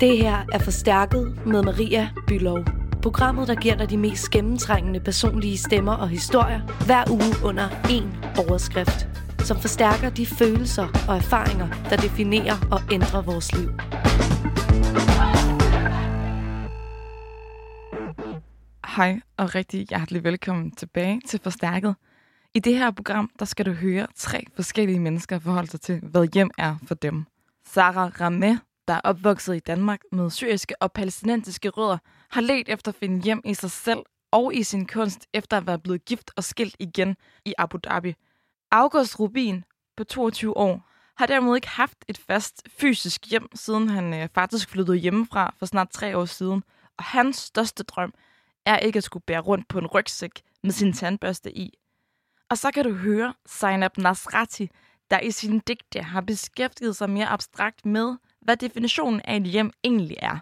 Det her er Forstærket med Maria Bylov. Programmet, der giver dig de mest gennemtrængende personlige stemmer og historier hver uge under én overskrift, som forstærker de følelser og erfaringer, der definerer og ændrer vores liv. Hej og rigtig hjertelig velkommen tilbage til Forstærket. I det her program, der skal du høre tre forskellige mennesker forholde sig til, hvad hjem er for dem. Sarah Ramé, der er opvokset i Danmark med syriske og palæstinensiske rødder, har let efter at finde hjem i sig selv og i sin kunst, efter at være blevet gift og skilt igen i Abu Dhabi. August Rubin, på 22 år, har derimod ikke haft et fast fysisk hjem, siden han øh, faktisk flyttede hjemmefra for snart tre år siden. Og hans største drøm er ikke at skulle bære rundt på en rygsæk med sin tandbørste i. Og så kan du høre Zainab Nasrati, der i sine digte har beskæftiget sig mere abstrakt med, hvad definitionen af et hjem egentlig er.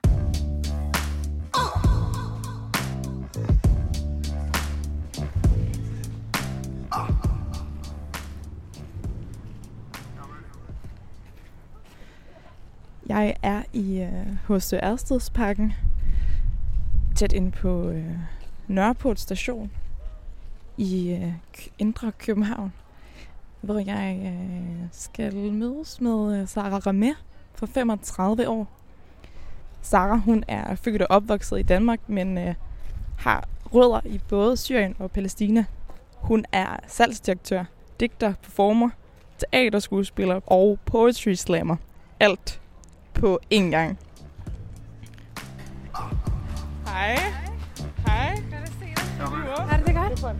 Jeg er i øh, H.C. Ørstedsparken, tæt ind på øh, Nørreport station i øh, Indre København, hvor jeg øh, skal mødes med øh, Sarah Ramer, for 35 år. Sarah hun er født og opvokset i Danmark, men øh, har rødder i både Syrien og Palæstina. Hun er salgsdirektør, digter, performer, teaterskuespiller og poetry slammer. Alt på én gang. Hej. Hej. Har det det godt?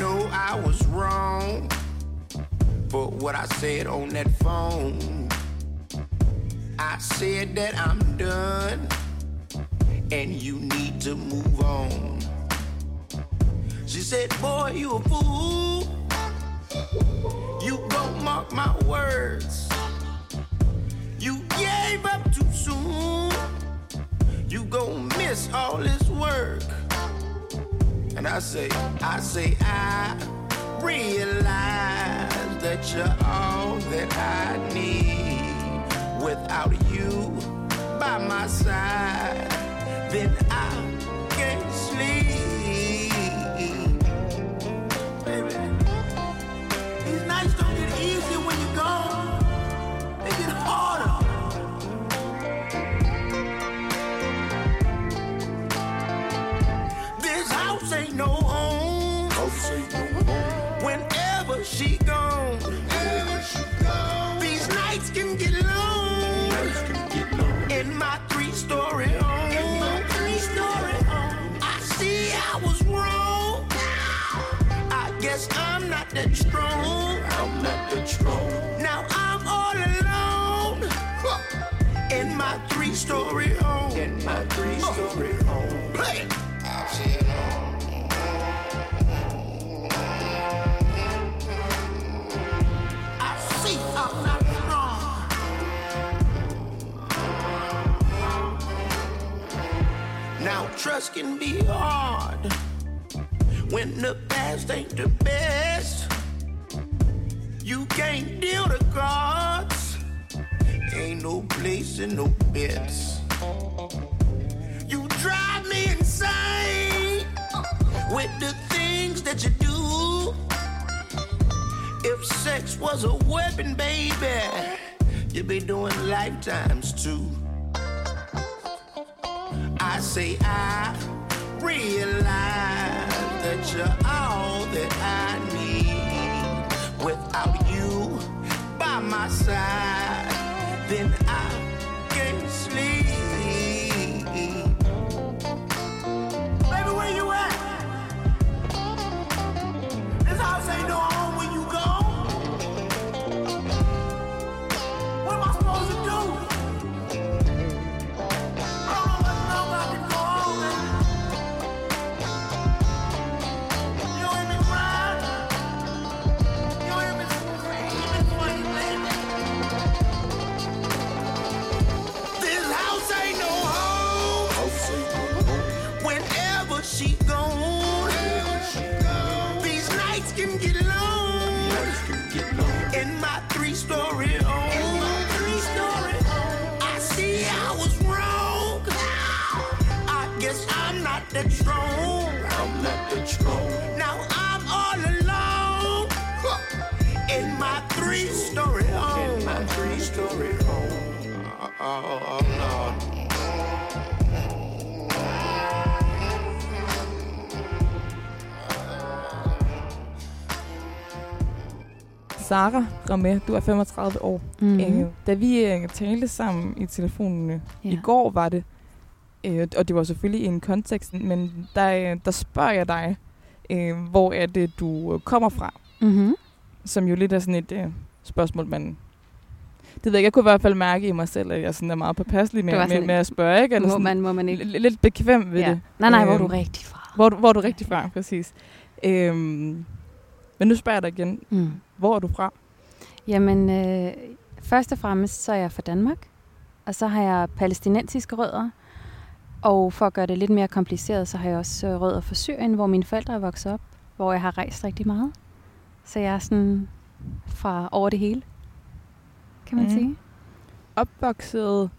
Know I was wrong for what I said on that phone. I said that I'm done and you need to move on. She said, Boy, you a fool. You don't mark my words. You gave up too soon. You gon' miss all this work. And I say, I say, I realize that you're all that I need. Without you by my side, then I guess I'm not that strong. I'm not that strong. Now I'm all alone in my three-story home. In my three-story home. Play it. I see I'm not strong. Now trust can be hard when the past ain't the best. You can't deal the cards. Ain't no place in no bets. You drive me insane with the things that you do. If sex was a weapon, baby, you'd be doing lifetimes too. I say I realize that you're all that I need. Without you by my side, then I can't sleep. Baby, where you at? This house ain't no Oh, oh Lord. Sara Ramé, du er 35 år. Mm. Øh, da vi øh, talte sammen i telefonen Ja. i går, var det, øh, og det var selvfølgelig i en kontekst, men der, øh, der spørger jeg dig, øh, hvor er det, du øh, kommer fra? Mm-hmm. Som jo lidt er sådan et øh, spørgsmål, man... Det ved jeg jeg kunne i hvert fald mærke i mig selv, at jeg sådan er meget påpasselig med, med, med at spørge, ikke? Eller Må sådan, man, må man ikke? lidt bekvem ved Ja. det. Nej, nej, hvor er du Øhm, rigtig fra? Hvor, hvor er du rigtig fra, præcis. Øhm, men nu spørger jeg dig igen, Mm. hvor er du fra? Jamen, øh, først og fremmest så er jeg fra Danmark, og så har jeg palæstinensiske rødder. Og for at gøre det lidt mere kompliceret, så har jeg også øh, rødder fra Syrien, hvor mine forældre er vokset op, hvor jeg har rejst rigtig meget. Så jeg er sådan fra over det hele, kan man mm. sige. Opvokset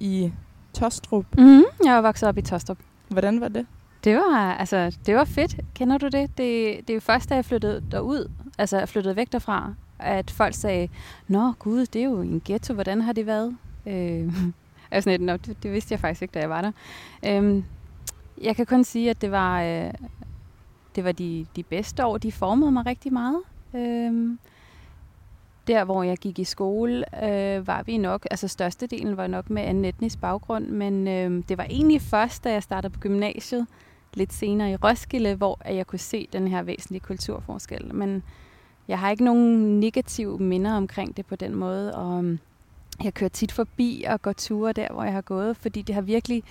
i Tostrup. Mm, jeg er vokset op i Tostrup. Hvordan var det? Det var, altså, det var fedt. Kender du det? Det, det er jo først, da jeg flyttede derud, altså jeg flyttede væk derfra, at folk sagde, Nå gud, det er jo en ghetto, hvordan har det været? Øh, altså sådan Nå, det, det vidste jeg faktisk ikke, da jeg var der. Øh, jeg kan kun sige, at det var, øh, det var de, de bedste år, de formede mig rigtig meget. Øh, der, hvor jeg gik i skole, øh, var vi nok, altså størstedelen var nok med anden etnisk baggrund, men øh, det var egentlig først, da jeg startede på gymnasiet, lidt senere i Roskilde, hvor at jeg kunne se den her væsentlige kulturforskel. Men jeg har ikke nogen negative minder omkring det på den måde, og øh, jeg kører tit forbi og går ture der, hvor jeg har gået, fordi det har virkelig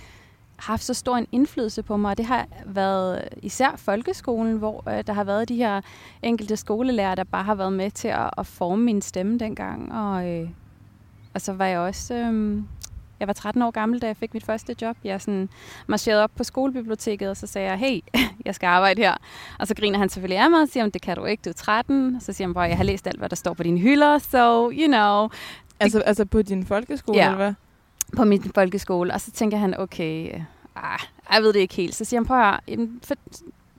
haft så stor en indflydelse på mig, det har været især folkeskolen, hvor øh, der har været de her enkelte skolelærer, der bare har været med til at, at forme min stemme dengang, og, øh, og så var jeg også... Øh, jeg var 13 år gammel, da jeg fik mit første job. Jeg sådan marcherede op på skolebiblioteket, og så sagde jeg, hey, jeg skal arbejde her. Og så griner han selvfølgelig af mig og siger, det kan du ikke, du er 13. Og så siger han bare, jeg har læst alt, hvad der står på dine hylder, so, you know, Altså, altså på din folkeskole, Ja. eller hvad? På min folkeskole. Og så tænker han, okay, ah, jeg ved det ikke helt. Så siger han, prøv at høre, jamen, for,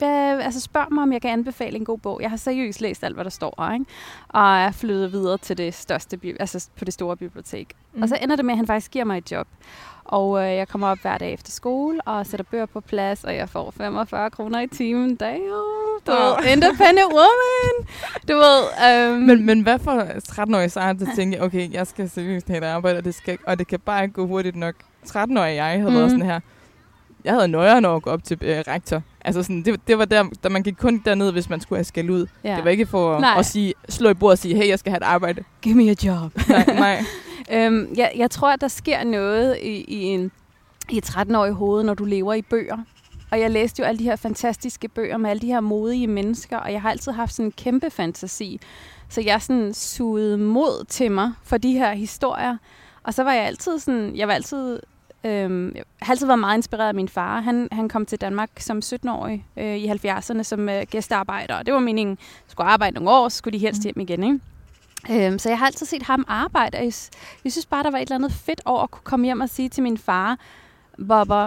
hvad, altså spørg mig, om jeg kan anbefale en god bog. Jeg har seriøst læst alt, hvad der står her, ikke? Og er flyttet videre til det største, altså på det store bibliotek. Mm. Og så ender det med, at han faktisk giver mig et job. Og øh, jeg kommer op hver dag efter skole og sætter bøger på plads, og jeg får 45 kroner i timen. Damn, du ved, independent woman. Du ved, øhm, Men, men hvad for 13-årige Sara, der tænkte, okay, jeg skal seriøst have et arbejde, og det, skal, og det kan bare ikke gå hurtigt nok. 13-årige jeg havde mm. været Mhm. sådan her. Jeg havde nøjere når at gå op til øh, rektor. Altså sådan, det, det var der, der, man gik kun derned, hvis man skulle have skæld ud. ja. Det var ikke for at, at sige, slå i bordet og sige, hey, jeg skal have et arbejde. Give me a job. Nej, nej. Øhm, jeg, jeg tror, at der sker noget i, i en i et 13-årig hoved, når du lever i bøger. Og jeg læste jo alle de her fantastiske bøger med alle de her modige mennesker, og jeg har altid haft sådan en kæmpe fantasi. Så jeg sådan sugede mod til mig for de her historier. Og så var jeg altid sådan, jeg var altid, øhm, jeg har altid været meget inspireret af min far. Han, han kom til Danmark som 17-årig øh, i 70'erne som øh, gæstearbejder, og det var meningen, skulle arbejde nogle år, så skulle de helst hjem igen, ikke? Øhm, så jeg har altid set ham arbejde, og jeg, synes bare, der var et eller andet fedt over at kunne komme hjem og sige til min far, Bubba,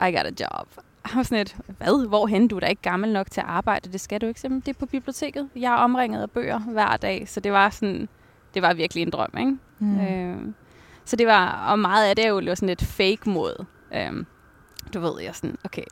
I got a job. Han var sådan lidt, hvad? Hvorhen? Du er da ikke gammel nok til at arbejde. Det skal du ikke. Simpelthen. Det er på biblioteket. Jeg er omringet af bøger hver dag, så det var sådan, det var virkelig en drøm, ikke? Mm. Øhm, så det var, og meget af det er jo sådan lidt fake mod. Øhm, du ved, jeg sådan, okay,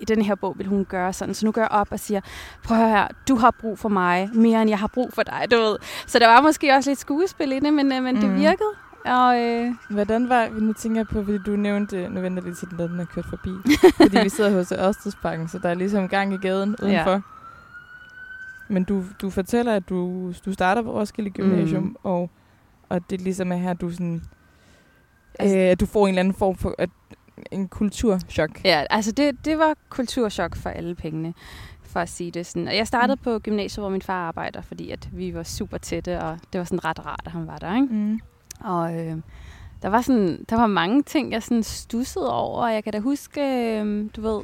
i den her bog vil hun gøre sådan, så nu går jeg op og siger, prøv at her, du har brug for mig, mere end jeg har brug for dig, du ved. Så der var måske også lidt skuespil i det, men, øh, men mm. det virkede. Og øh, Hvordan var, nu tænker jeg på, fordi du nævnte, nu venter lige til den, der den er kørt forbi. fordi vi sidder hos Ørstedsparken, så der er ligesom gang i gaden udenfor. Ja. Men du, du fortæller, at du, du starter på Roskilde Gymnasium, mm. Mm. og, og det ligesom er her, du sådan, Altså- øh, du får en eller anden form for at, en kulturschok. Ja, altså det, det var kulturschok for alle pengene, for at sige det sådan. Og jeg startede mm. på gymnasiet, hvor min far arbejder, fordi at vi var super tætte, og det var sådan ret rart, at han var der, ikke? Mm. Og øh, der var sådan, der var mange ting, jeg sådan stussede over, og jeg kan da huske, øh, du ved,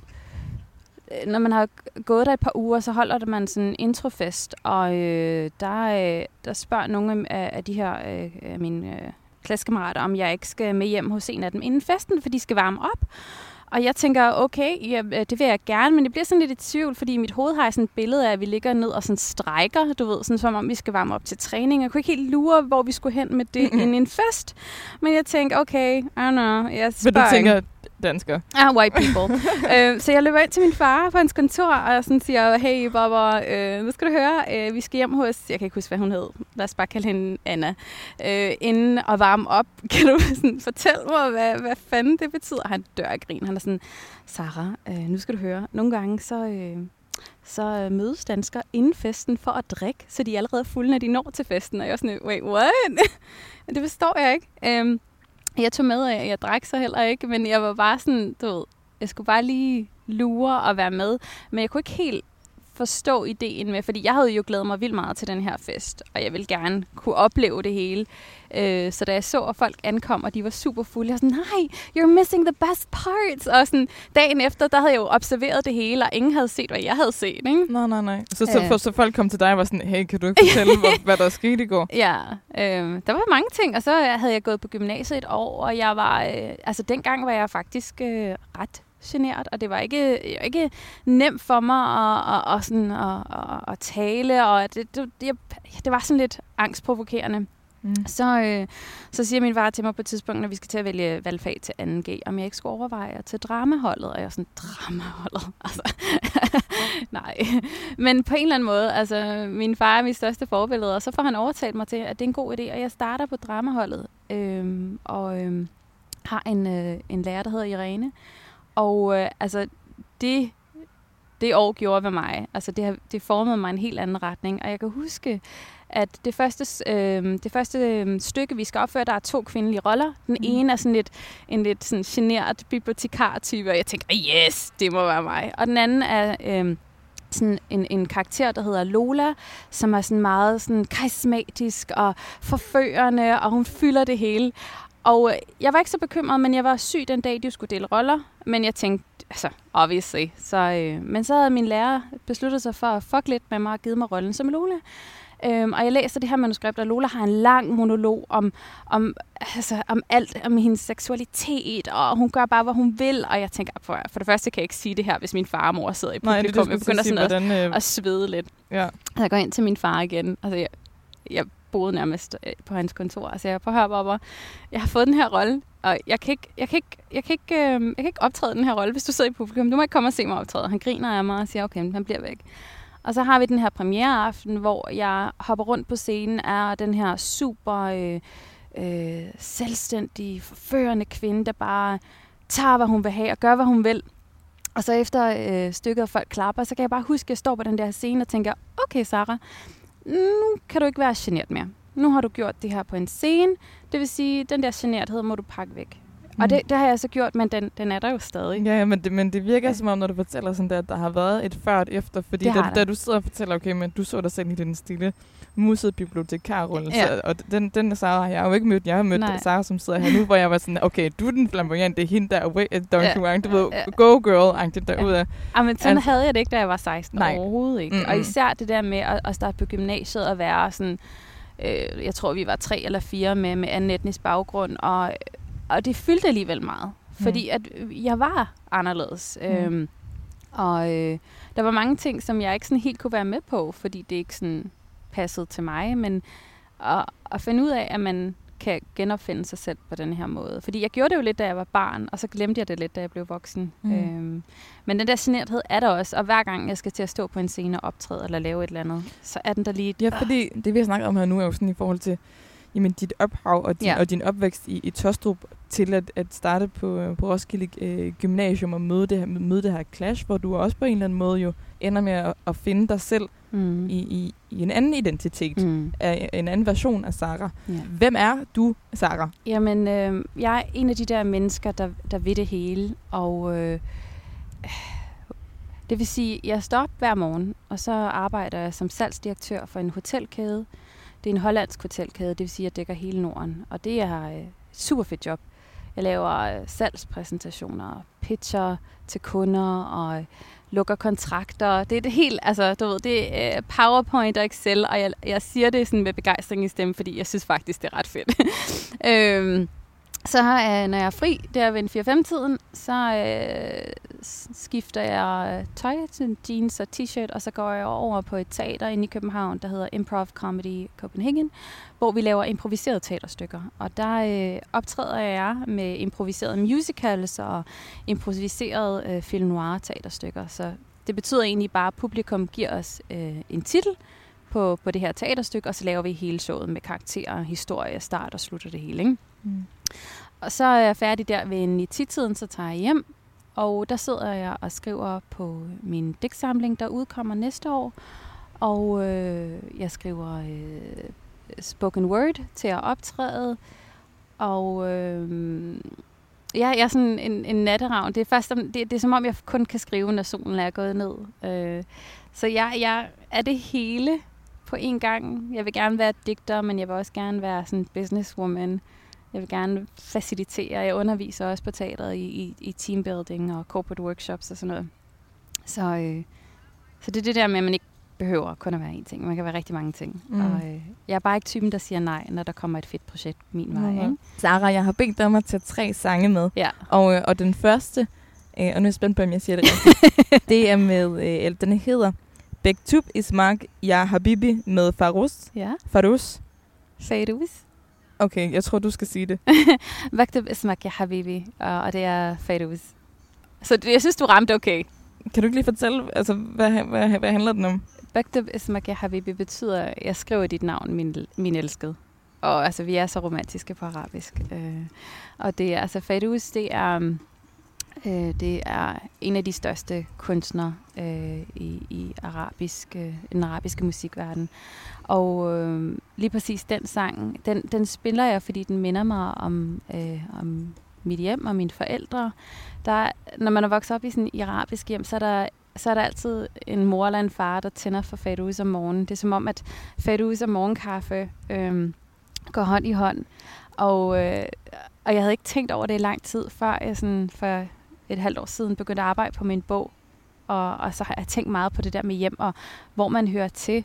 øh, når man har gået der et par uger, så holder man sådan en introfest, og øh, der, øh, der spørger nogle af, af de her øh, af mine øh, klassekammerater, om jeg ikke skal med hjem hos en af dem inden festen, for de skal varme op. og jeg tænker, okay, ja, øh, det vil jeg gerne, men det bliver sådan lidt i tvivl, fordi i mit hoved har jeg sådan et billede af, at vi ligger ned og sådan strækker, du ved, sådan som om vi skal varme op til træning. Jeg kunne ikke helt lure, hvor vi skulle hen med det mm-hmm. en fest. Men jeg tænker, okay, I don't know, jeg Men du tænker, dansker. Ah, white people. uh, så jeg løber ind til min far på hans kontor, og jeg sådan siger, hey Bobber, uh, nu skal du høre, uh, vi skal hjem hos, jeg kan ikke huske, hvad hun hed, lad os bare kalde hende Anna, uh, inden at varme op. Kan du sådan fortælle mig, hvad, hvad fanden det betyder? Han dør af grin. Han er sådan, Sarah, uh, nu skal du høre, nogle gange så... Uh, så mødes danskere inden festen for at drikke, så de er allerede fulde, når de når til festen. Og jeg er sådan, wait, what? det forstår jeg ikke. Um, jeg tog med, at jeg drak så heller ikke, men jeg var bare sådan, du ved, jeg skulle bare lige lure og være med. Men jeg kunne ikke helt forstå ideen med, fordi jeg havde jo glædet mig vildt meget til den her fest, og jeg ville gerne kunne opleve det hele. Øh, så da jeg så, at folk ankom, og de var super fulde, jeg var sådan, nej, you're missing the best parts. Og sådan, dagen efter, der havde jeg jo observeret det hele, og ingen havde set, hvad jeg havde set. Ikke? Nej, nej, nej. Så, så, øh. så folk kom til dig og var sådan, hey, kan du ikke fortælle, hvad, hvad der skete i går? Ja, øh, der var mange ting, og så havde jeg gået på gymnasiet et år, og jeg var, øh, altså dengang var jeg faktisk øh, ret generet, og det var ikke, ikke nemt for mig at, at, at, sådan, at, at, at tale, og det, det, det, det var sådan lidt angstprovokerende. Mm. Så, øh, så siger min far til mig på et tidspunkt, når vi skal til at vælge valgfag til 2G, om jeg ikke skulle overveje at tage dramaholdet. Og jeg er sådan, dramaholdet? Altså, nej. Men på en eller anden måde, altså, min far er min største forbillede, og så får han overtalt mig til, at det er en god idé, og jeg starter på dramaholdet. Øhm, og øhm, har en, øh, en lærer, der hedder Irene, og øh, altså, det, det år gjorde ved mig. Altså, det, har, det formede mig en helt anden retning. Og jeg kan huske, at det første, øh, det første øh, stykke, vi skal opføre, der er to kvindelige roller. Den mm. ene er sådan lidt, en lidt sådan genert bibliotekar-type, og jeg tænker, yes, det må være mig. Og den anden er... Øh, sådan en, en karakter, der hedder Lola, som er sådan meget sådan karismatisk og forførende, og hun fylder det hele. Og øh, jeg var ikke så bekymret, men jeg var syg den dag, de skulle dele roller. Men jeg tænkte, altså, obviously. Så, øh, men så havde min lærer besluttet sig for at fuck lidt med mig og givet mig rollen som Lola. Øhm, og jeg læser det her manuskript, og Lola har en lang monolog om, om, altså, om alt, om hendes seksualitet, og hun gør bare, hvad hun vil. Og jeg tænker, for, for det første kan jeg ikke sige det her, hvis min far og mor sidder i publikum. Nej, det, jeg begynder sådan at, hvordan, øh... at svede lidt. Ja. Og jeg går ind til min far igen. Altså, jeg, jeg boede nærmest øh, på hans kontor, og jeg prøv at høre, Bobber, jeg har fået den her rolle, og jeg kan ikke, jeg kan ikke, jeg kan ikke, øh, jeg kan ikke optræde den her rolle, hvis du sidder i publikum. Du må ikke komme og se mig optræde. Han griner af mig og siger, okay, han bliver væk. Og så har vi den her premiereaften, hvor jeg hopper rundt på scenen, er den her super øh, øh, selvstændige, forførende kvinde, der bare tager, hvad hun vil have og gør, hvad hun vil. Og så efter øh, stykket, og folk klapper, så kan jeg bare huske, at jeg står på den der scene og tænker, okay Sara, nu kan du ikke være generet mere. Nu har du gjort det her på en scene, det vil sige, den der generthed må du pakke væk. Mm. Og det, det har jeg så gjort, men den, den er der jo stadig. Ja, ja men, det, men det virker ja. som om, når du fortæller sådan der, at der har været et før og et efter. Fordi da, da, du sidder og fortæller, okay, men du så dig selv i den stille musset bibliotekarrulle. Ja. Og den, den Sarah har jeg jo ikke mødt. Jeg har mødt Nej. Sarah, som sidder her nu, hvor jeg var sådan, okay, du er den flamboyant, det er hende der, wait, Don ja. Juan, du ved, ja. go girl-agtigt derude. Ja. ja, men sådan altså, havde jeg det ikke, da jeg var 16. Nej. Overhovedet ikke. Mm-hmm. Og især det der med at, at starte på gymnasiet og være sådan, øh, jeg tror, vi var tre eller fire med, med anden etnisk baggrund, og, og det fyldte alligevel meget. Mm. Fordi at jeg var anderledes. Mm. Øhm, og øh, der var mange ting, som jeg ikke sådan helt kunne være med på, fordi det ikke sådan passede til mig. Men at, at finde ud af, at man kan genopfinde sig selv på den her måde. Fordi jeg gjorde det jo lidt, da jeg var barn, og så glemte jeg det lidt, da jeg blev voksen. Mm. Øhm, men den der generthed er der også, og hver gang jeg skal til at stå på en scene og optræde eller lave et eller andet, så er den der lige... Ja, fordi det vi har snakket om her nu er jo sådan i forhold til jamen, dit ophav og din, ja. og din opvækst i, i Tostrup til at, at starte på, på Roskilde øh, Gymnasium og møde det, her, møde det her clash, hvor du også på en eller anden måde jo ender med at, at finde dig selv mm. i, i, i en anden identitet, mm. af, en anden version af Sara. Ja. Hvem er du, Sara? Jamen, øh, jeg er en af de der mennesker, der, der ved det hele, og... Øh, det vil sige, jeg står op hver morgen, og så arbejder jeg som salgsdirektør for en hotelkæde, det er en hollandsk hotelkæde, det vil sige, at jeg dækker hele Norden. Og det er et super fedt job. Jeg laver øh, salgspræsentationer, pitcher til kunder og øh, lukker kontrakter. Det er det helt, altså du ved, det er PowerPoint og Excel, og jeg, jeg siger det sådan med begejstring i stemme, fordi jeg synes faktisk, det er ret fedt. øhm, så øh, når jeg er fri, der ved en 4-5-tiden, så øh, skifter jeg øh, tøj til jeans og t-shirt, og så går jeg over på et teater inde i København, der hedder Improv Comedy Copenhagen, hvor vi laver improviserede teaterstykker. Og der øh, optræder jeg med improviserede musicals og improviserede øh, film noir teaterstykker. Så det betyder egentlig bare, at publikum giver os øh, en titel på, på det her teaterstykke, og så laver vi hele showet med karakterer, historie, start og slutter det hele. Ikke? Mm. Og så er jeg færdig der ved en i tiden, så tager jeg hjem. Og der sidder jeg og skriver på min digtsamling, der udkommer næste år. Og øh, jeg skriver øh, spoken word til at optræde. Og øh, ja, jeg er sådan en, en natteravn. Det er, først, det, det er som om, jeg kun kan skrive, når solen er gået ned. Øh, så jeg, jeg er det hele på en gang. Jeg vil gerne være digter, men jeg vil også gerne være sådan businesswoman. Jeg vil gerne facilitere. Jeg underviser også på teateret i, i, i teambuilding og corporate workshops og sådan noget. Så, øh, så det er det der med, at man ikke behøver kun at være én ting. Man kan være rigtig mange ting. Mm. Mm. Og, øh, jeg er bare ikke typen, der siger nej, når der kommer et fedt projekt min vej. Ikke? Sara, jeg har bedt dig om at tage tre sange med. Ja. Og, øh, og den første, øh, og nu er jeg spændt på, om jeg siger det rigtigt, det er med, øh, eller den hedder Bektub Ismak Ya Habibi med Farus. Ja. Farus. Fairuz. Okay, jeg tror, du skal sige det. Vaktub Ismak ya habibi. Og, det er Fairuz. Så jeg synes, du ramte okay. Kan du ikke lige fortælle, altså, hvad, hvad, hvad handler den om? Baktub Ismak ya habibi betyder, jeg skriver dit navn, min, min elskede. Og altså, vi er så romantiske på arabisk. Øh, og det er, altså, Fairuz, det er, um, øh, det er en af de største kunstnere øh, i, i arabisk, øh, den arabiske musikverden. Og øh, lige præcis den sang, den, den spiller jeg, fordi den minder mig om, øh, om mit hjem og mine forældre. Der, når man er vokset op i sådan et arabisk hjem, så er der så er der altid en mor eller en far, der tænder for fadus om morgenen. Det er som om, at fadus og morgenkaffe øh, går hånd i hånd. Og, øh, og jeg havde ikke tænkt over det i lang tid, før jeg sådan for et halvt år siden begyndte at arbejde på min bog. Og, og så har jeg tænkt meget på det der med hjem, og hvor man hører til.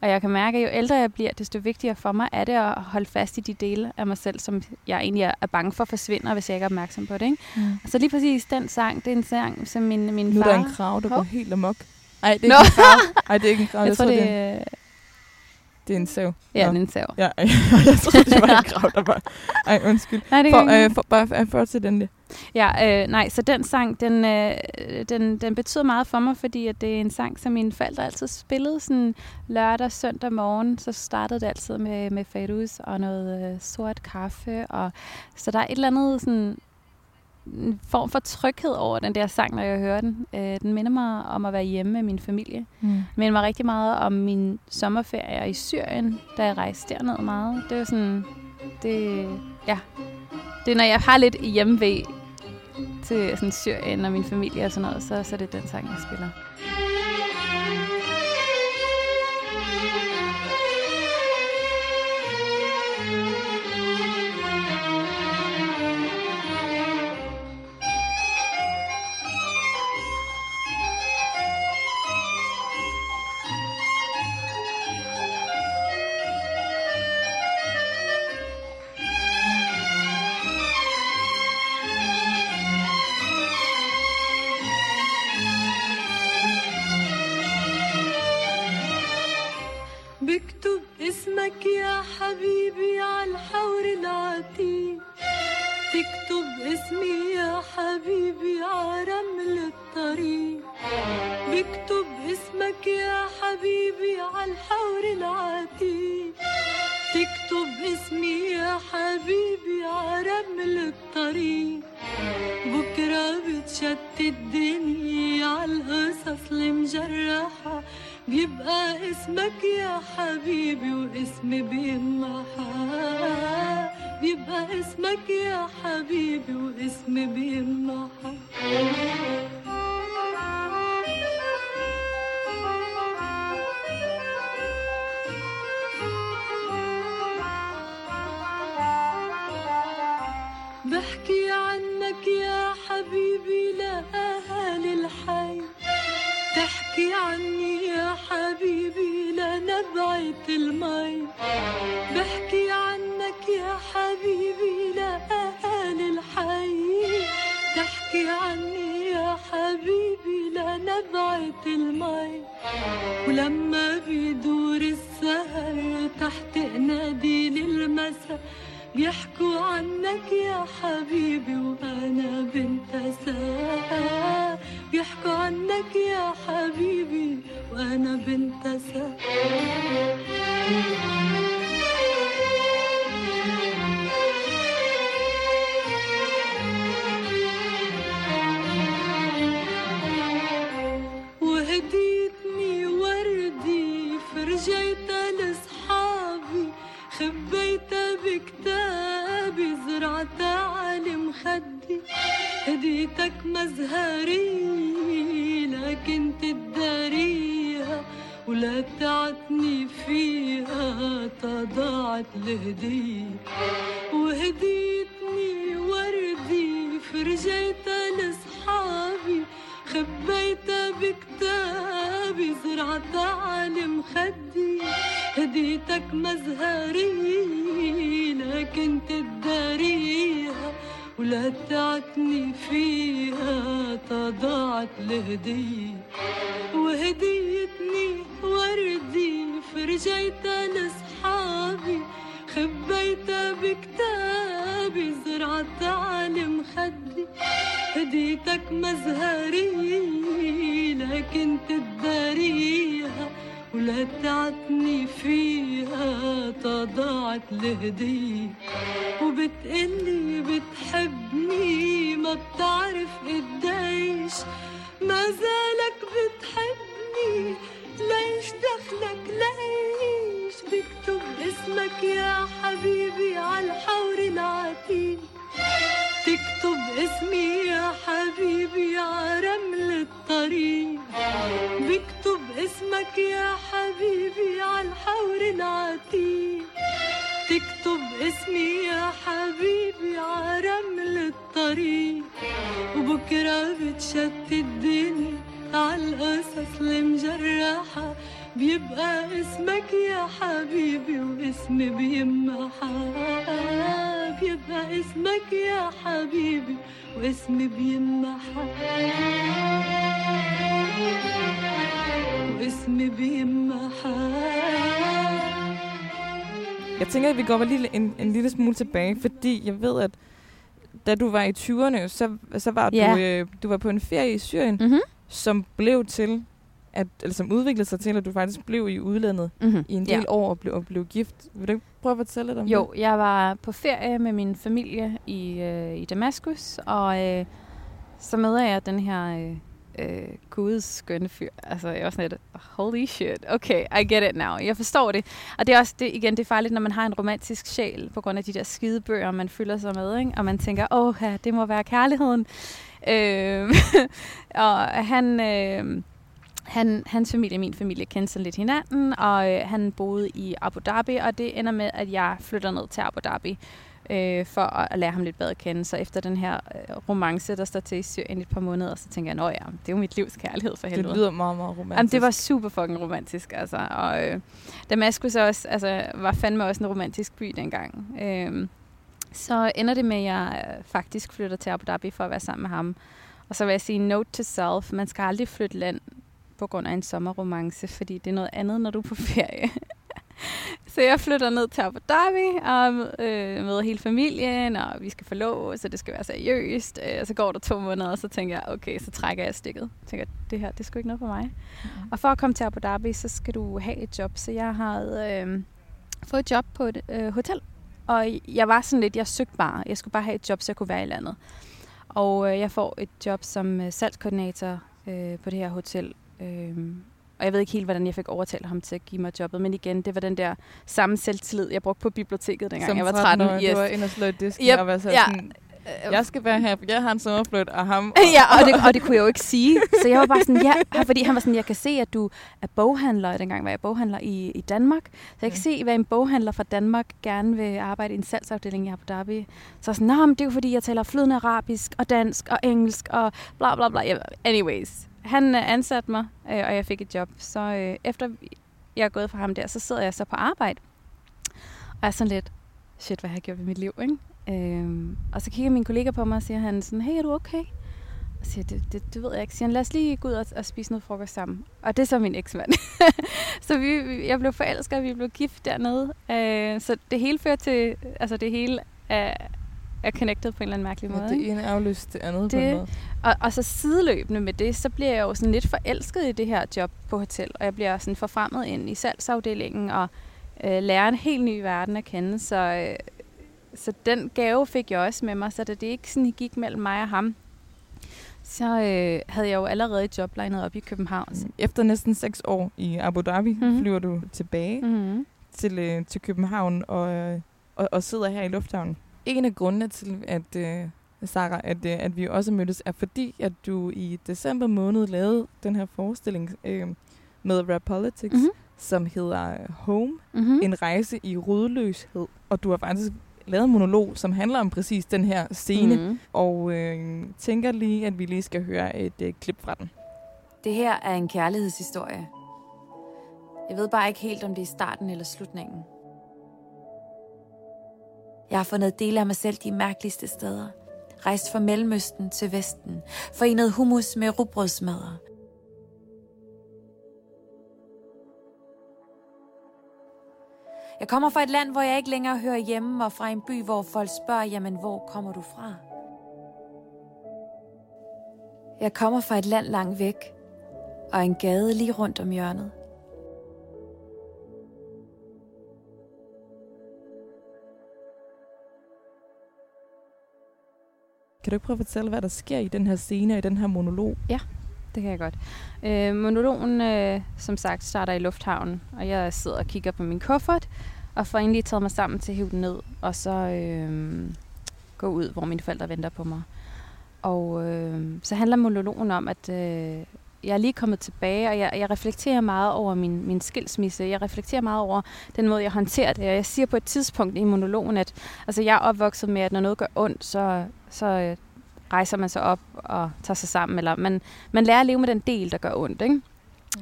Og jeg kan mærke, at jo ældre jeg bliver, desto vigtigere for mig er det at holde fast i de dele af mig selv, som jeg egentlig er- er bange for forsvinder, hvis jeg ikke er opmærksom på det. Ikke? Mm. Og så lige præcis den sang, det er en sang, som min, min Nu er far... der en krav, der går helt amok. Ej, det er ikke en krav. Ej, det er ikke en krav. jeg, tror, det, det, er... det er en sav. Ja, Nå. det er en sav. Ja, jeg troede, det var en krav, der var... Ej, undskyld. Nej, det For, øh, for, bare øh, fortsæt den det. Ja, øh, nej, så den sang, den, øh, den, den betyder meget for mig, fordi at det er en sang, som mine forældre altid spillede sådan lørdag, søndag morgen. Så startede det altid med, med Fairuz og noget øh, sort kaffe. Og, så der er et eller andet sådan en form for tryghed over den der sang, når jeg hører den. Øh, den minder mig om at være hjemme med min familie. Mm. minder mig rigtig meget om min sommerferier i Syrien, da jeg rejste derned meget. Det var sådan, det, ja, det er, når jeg har lidt hjemmevæg til sådan Syrien og min familie og sådan noget, så, så er det den sang, jeg spiller. حبيبي وأنا بنت وهديتني وردي فرجيتها لصحابي خبيتها بكتابي زرعتها على مخدي هديتك مزهري ولا تعتني فيها تضاعت الهدية وهديتني وردي فرجيتها لصحابي خبيتها بكتابي زرعتها على مخدي هديتك مزهري لكن تداريها ولا تعتني فيها تضاعت الهدية وهديتني وردي فرجيتها لصحابي خبيتها بكتابي زرعتها على مخدي هديتك مزهري لكن تداريها. ولا فيها تضاعت الهدية وبتقلي بتحبني ما بتعرف قديش. ما زالك بتحبني ليش دخلك ليش؟ بكتب اسمك يا حبيبي عالحور العتيق. تكتب اسمي يا حبيبي عرمل الطريق بكتب اسمك يا حبيبي عالحور العتيق. تكتب اسمي يا حبيبي عرمل الطريق. وبكرة بتشتت الدنيا عالقصص المجرحة بيبقى اسمك يا حبيبي واسمي بيمحى. بيبقى اسمك يا حبيبي واسمي بيمحى. واسمي بيمحى Jeg tænker, at vi går lige en, en lille smule tilbage, fordi jeg ved, at da du var i 20'erne, så, så var Ja. du, øh, du var på en ferie i Syrien, Mm-hmm. som blev til, at, eller som udviklede sig til, at du faktisk blev i udlandet Mm-hmm. i en del år og blev, og blev gift. Vil du ikke prøve at fortælle lidt om Jo, jeg var på ferie med min familie i, øh, i Damaskus, og øh, så møder jeg den her øh, øh, guds skønne fyr. Altså, jeg var sådan lidt, holy shit, okay, I get it now. Jeg forstår det. Og det er også, det, igen, det er farligt, når man har en romantisk sjæl, på grund af de der skidebøger, man fylder sig med, ikke? og man tænker, åh, ja, det må være kærligheden. Øh, og han... Øh, han, hans familie og min familie kendte sig lidt hinanden, og øh, han boede i Abu Dhabi, og det ender med, at jeg flytter ned til Abu Dhabi øh, for at, lære ham lidt bedre at kende. Så efter den her øh, romance, der står til i Syrien et par måneder, så tænker jeg, at ja, det er jo mit livs kærlighed for helvede. Det lyder meget, meget romantisk. Jamen, det var super fucking romantisk, altså. Og øh, Damaskus også, altså, var fandme også en romantisk by dengang. Øh, så ender det med, at jeg øh, faktisk flytter til Abu Dhabi for at være sammen med ham. Og så vil jeg sige, note to self, man skal aldrig flytte land på grund af en sommerromance, fordi det er noget andet, når du er på ferie. Så jeg flytter ned til Abu Dhabi og øh, møder hele familien, og vi skal forlove, så det skal være seriøst. Øh, og så går der to måneder, og så tænker jeg, okay, så trækker jeg stikket. Jeg tænker, det her, det er sgu ikke noget for mig. Mm-hmm. Og for at komme til Abu Dhabi, så skal du have et job. Så jeg havde øh, fået et job på et øh, hotel. Og jeg var sådan lidt, jeg søgte bare. Jeg skulle bare have et job, så jeg kunne være i landet. Og øh, jeg får et job som øh, salgskoordinator øh, på det her hotel. Øh, og jeg ved ikke helt, hvordan jeg fik overtalt ham til at give mig jobbet. Men igen, det var den der samme selvtillid, jeg brugte på biblioteket, dengang Som jeg var 13. 13 yes. Du var inde og slå disken Yep, og var så ja. sådan, jeg skal være her, for jeg har en sommerflyt, og ham... ja, og det, og det kunne jeg jo ikke sige. Så jeg var bare sådan, ja, fordi han var sådan, jeg kan se, at du er boghandler, og dengang var jeg boghandler i, i Danmark. Så jeg kan se, hvad en boghandler fra Danmark gerne vil arbejde i en salgsafdeling i Abu Dhabi. Så sådan, nej, men det er jo fordi, jeg taler flydende arabisk og dansk og engelsk og bla bla bla. Anyways, han øh, ansatte mig, øh, og jeg fik et job. Så øh, efter jeg er gået fra ham der, så sidder jeg så på arbejde. Og er sådan lidt, shit, hvad har jeg gjort ved mit liv, ikke? Øh, og så kigger min kollega på mig og siger han sådan, hey, er du okay? Og siger det, det, det ved jeg ikke. Siger han, lad os lige gå ud og, og spise noget frokost sammen. Og det er så min eksmand. så vi, vi, jeg blev forelsket, og vi blev gift dernede. Øh, så det hele fører til, altså det hele er, er connected på en eller anden mærkelig måde. Ja, det ene afløst det andet på Det- en måde. Og, og så sideløbende med det, så bliver jeg jo sådan lidt forelsket i det her job på hotel. Og jeg bliver sådan forfremmet ind i salgsafdelingen og øh, lærer en helt ny verden at kende. Så, øh, så den gave fik jeg også med mig. Så da det ikke sådan gik mellem mig og ham, så øh, havde jeg jo allerede et job legnet op i København. Så, Efter næsten seks år i Abu Dhabi, Mhm. mm-hmm. flyver du tilbage mm. mm-hmm. til, øh, til København og, øh, og, og sidder her i lufthavnen. En af grundene til, at, øh, Sarah, at, øh, at vi også mødtes, er fordi, at du i december måned lavede den her forestilling øh, med Rap Politics, Mhm. mm-hmm. som hedder Home, Mm-hmm. en rejse i rodløshed. Og du har faktisk lavet en monolog, som handler om præcis den her scene, mm. Mm-hmm. og øh, tænker lige, at vi lige skal høre et øh, klip fra den. Det her er en kærlighedshistorie. Jeg ved bare ikke helt, om det er starten eller slutningen. Jeg har fundet dele af mig selv de mærkeligste steder. Rejst fra Mellemøsten til Vesten. Forenet hummus med rugbrødsmadder. Jeg kommer fra et land, hvor jeg ikke længere hører hjemme, og fra en by, hvor folk spørger, jamen hvor kommer du fra? Jeg kommer fra et land langt væk, og en gade lige rundt om hjørnet. Kan du ikke prøve at fortælle, hvad der sker i den her scene og i den her monolog? Ja, Det kan jeg godt. Øh, monologen, øh, som sagt, starter i lufthavnen, og jeg sidder og kigger på min kuffert, og får egentlig taget mig sammen til at hive den ned, og så øh, gå ud, hvor mine forældre venter på mig. Og øh, så handler monologen om, at øh, jeg er lige kommet tilbage, og jeg, jeg reflekterer meget over min, min skilsmisse. Jeg reflekterer meget over den måde, jeg håndterer det. Og jeg siger på et tidspunkt i monologen, at altså, jeg er opvokset med, at når noget gør ondt, så, så øh, rejser man sig op og tager sig sammen. Eller man, man lærer at leve med den del, der gør ondt. Ikke?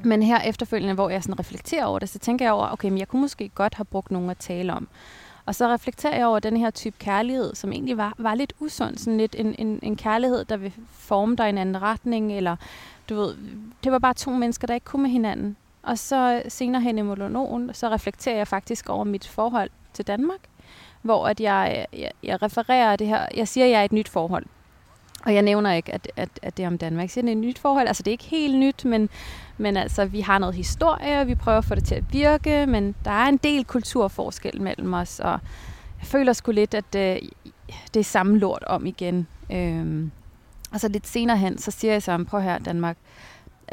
Men her efterfølgende, hvor jeg sådan reflekterer over det, så tænker jeg over, okay, men jeg kunne måske godt have brugt nogen at tale om. Og så reflekterer jeg over den her type kærlighed, som egentlig var, var lidt usund. Sådan lidt en, en, en kærlighed, der vil forme dig i en anden retning. Eller du ved, det var bare to mennesker, der ikke kunne med hinanden. Og så senere hen i monologen, så reflekterer jeg faktisk over mit forhold til Danmark. Hvor at jeg, jeg, jeg refererer det her, jeg siger, at jeg er i et nyt forhold. Og jeg nævner ikke, at, at, at det er om Danmark. Jeg siger, at det er et nyt forhold. Altså, det er ikke helt nyt, men, men altså, vi har noget historie, og vi prøver at få det til at virke, men der er en del kulturforskel mellem os, og jeg føler sgu lidt, at øh, det er samme lort om igen. Øhm, og så lidt senere hen, så siger jeg så, prøv her Danmark,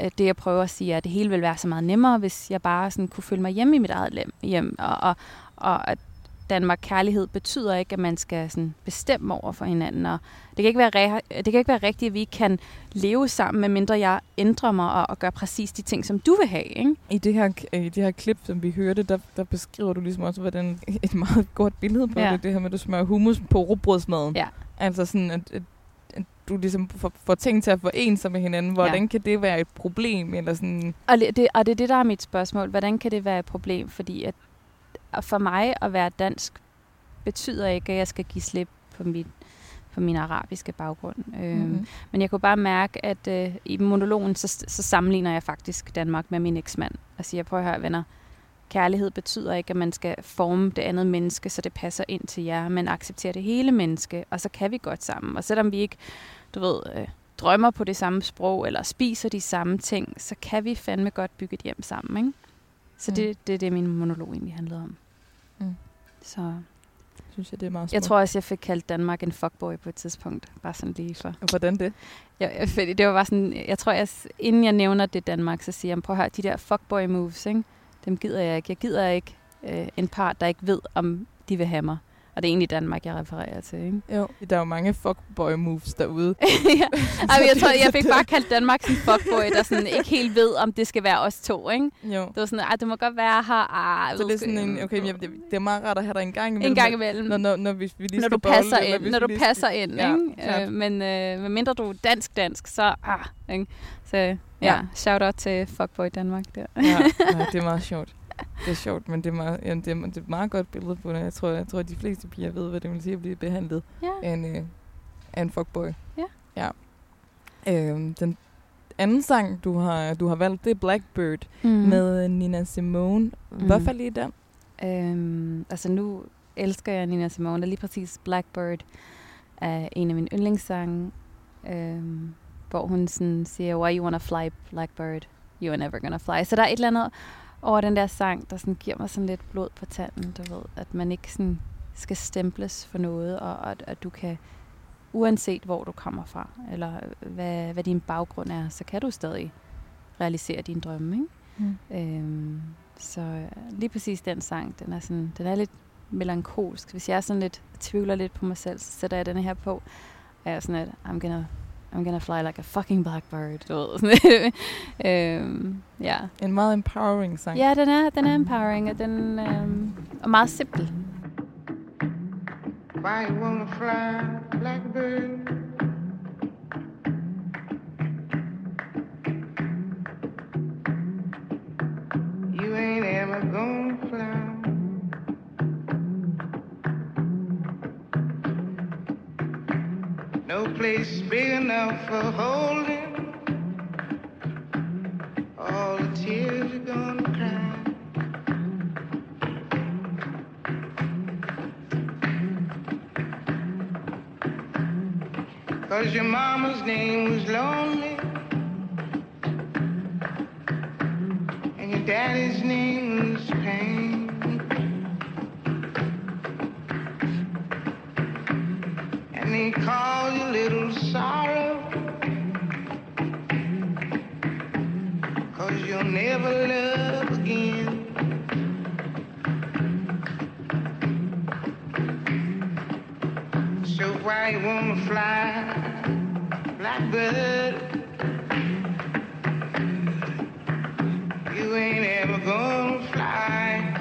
øh, det jeg prøver at sige er, at det hele vil være så meget nemmere, hvis jeg bare sådan kunne føle mig hjemme i mit eget hjem, og, og, og at Danmark kærlighed betyder ikke, at man skal sådan bestemme over for hinanden. Og det, kan ikke være re- det kan ikke være rigtigt, at vi kan leve sammen, medmindre jeg ændrer mig og, og gør præcis de ting, som du vil have. Ikke? I det her, i det her klip, som vi hørte, der, der beskriver du ligesom også, hvordan et meget godt billede på Ja. det, det her med, at du smører hummus på rugbrødsmaden. Ja. Altså sådan, at, at, du ligesom får, får ting til at forene sig med hinanden. Hvordan Ja. kan det være et problem? Eller sådan, Og det, og det er det, der er mit spørgsmål. Hvordan kan det være et problem? Fordi at for mig at være dansk betyder ikke, at jeg skal give slip på mit på min arabiske baggrund. Øhm, mm-hmm. Men jeg kunne bare mærke, at øh, i monologen, så, så sammenligner jeg faktisk Danmark med min eksmand. Og siger, prøv at høre venner, kærlighed betyder ikke, at man skal forme det andet menneske, så det passer ind til jer, men acceptere det hele menneske, og så kan vi godt sammen. Og selvom vi ikke, du ved, øh, drømmer på det samme sprog, eller spiser de samme ting, så kan vi fandme godt bygge et hjem sammen, ikke? Så Mm. det, det er det, min monolog egentlig handlede om. Så synes jeg, det er meget jeg smukt. tror også, jeg fik kaldt Danmark en fuckboy på et tidspunkt. Bare sådan lige for. Og hvordan det? Jeg, jeg, fordi det var bare sådan, jeg tror, jeg, inden jeg nævner det Danmark, så siger jeg, prøv at høre, de der fuckboy moves, ikke? dem gider jeg ikke. Jeg gider ikke øh, en part, der ikke ved, om de vil have mig. Og det er egentlig Danmark, jeg refererer til. Ikke? Jo. Der er jo mange fuckboy moves derude. ja. Ej, jeg tror, jeg fik bare kaldt Danmark som fuckboy, der sådan ikke helt ved, om det skal være os to. Ikke? Jo. Det var sådan, at det må godt være her. Jeg Så det er sådan en, okay, men det, det er meget rart at have dig en gang imellem. en gang imellem. Når, når, når vi, vi lige når skal du bolle, passer eller ind, når vi du passer skal- ind, Ja, ikke? klart. Øh, men øh, medmindre du er dansk-dansk, så ah, ikke? Så ja, Ja. shout out til Fuckboy Danmark der. ja, nej, det er meget sjovt. Det er sjovt, men det er, meget, ja, det, er, det er et meget godt billede på det. Jeg tror, jeg tror, at de fleste piger ved, hvad det vil sige at blive behandlet Ja. af en, øh, af en fuckboy. Ja. ja. Øh, den anden sang, du har, du har valgt, det er Blackbird Mm. mm. med Nina Simone. Hvorfor lige den? Øhm, altså nu elsker jeg Nina Simone, og lige præcis Blackbird er en af mine yndlingssange, øhm, hvor hun sådan siger, why you wanna fly Blackbird, you are never gonna fly. Så der er et eller andet over den der sang, der sådan giver mig sådan lidt blod på tanden, du ved, at man ikke sådan skal stemples for noget, og at, at du kan, uanset hvor du kommer fra, eller hvad, hvad din baggrund er, så kan du stadig realisere dine drømme, ikke? Mm. Øhm, så øh, lige præcis den sang, den er, sådan, den er lidt melankolsk. Hvis jeg er sådan lidt tvivler lidt på mig selv, så sætter jeg den her på, og jeg er sådan lidt, I'm gonna, I'm gonna fly like a fucking blackbird. Du ved, sådan, øhm, ja. En meget empowering sang. ja, den er, den er empowering, og den øhm, er meget simpel. Why you wanna fly, blackbird? Place big enough for holding all the tears you're gonna cry. Cause your mama's name was lonely. And your daddy's name Why you wanna fly, blackbird? You ain't ever gonna fly.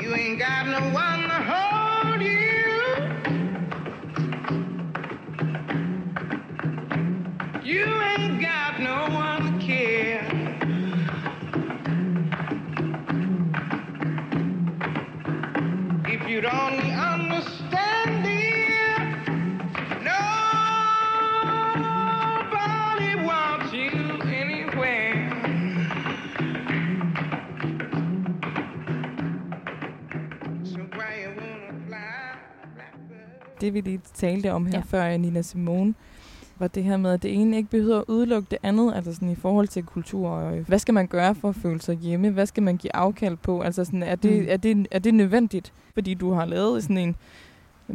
You ain't got no one to hold you. You ain't got Det vi lige talte om her Ja. før, Nina Simone, var det her med, at det ene ikke behøver at udelukke det andet, altså sådan i forhold til kultur. Og øh, hvad skal man gøre for at føle sig hjemme? Hvad skal man give afkald på? Altså sådan, er, det, Mm. er, det, er det nødvendigt? Fordi du har lavet sådan en,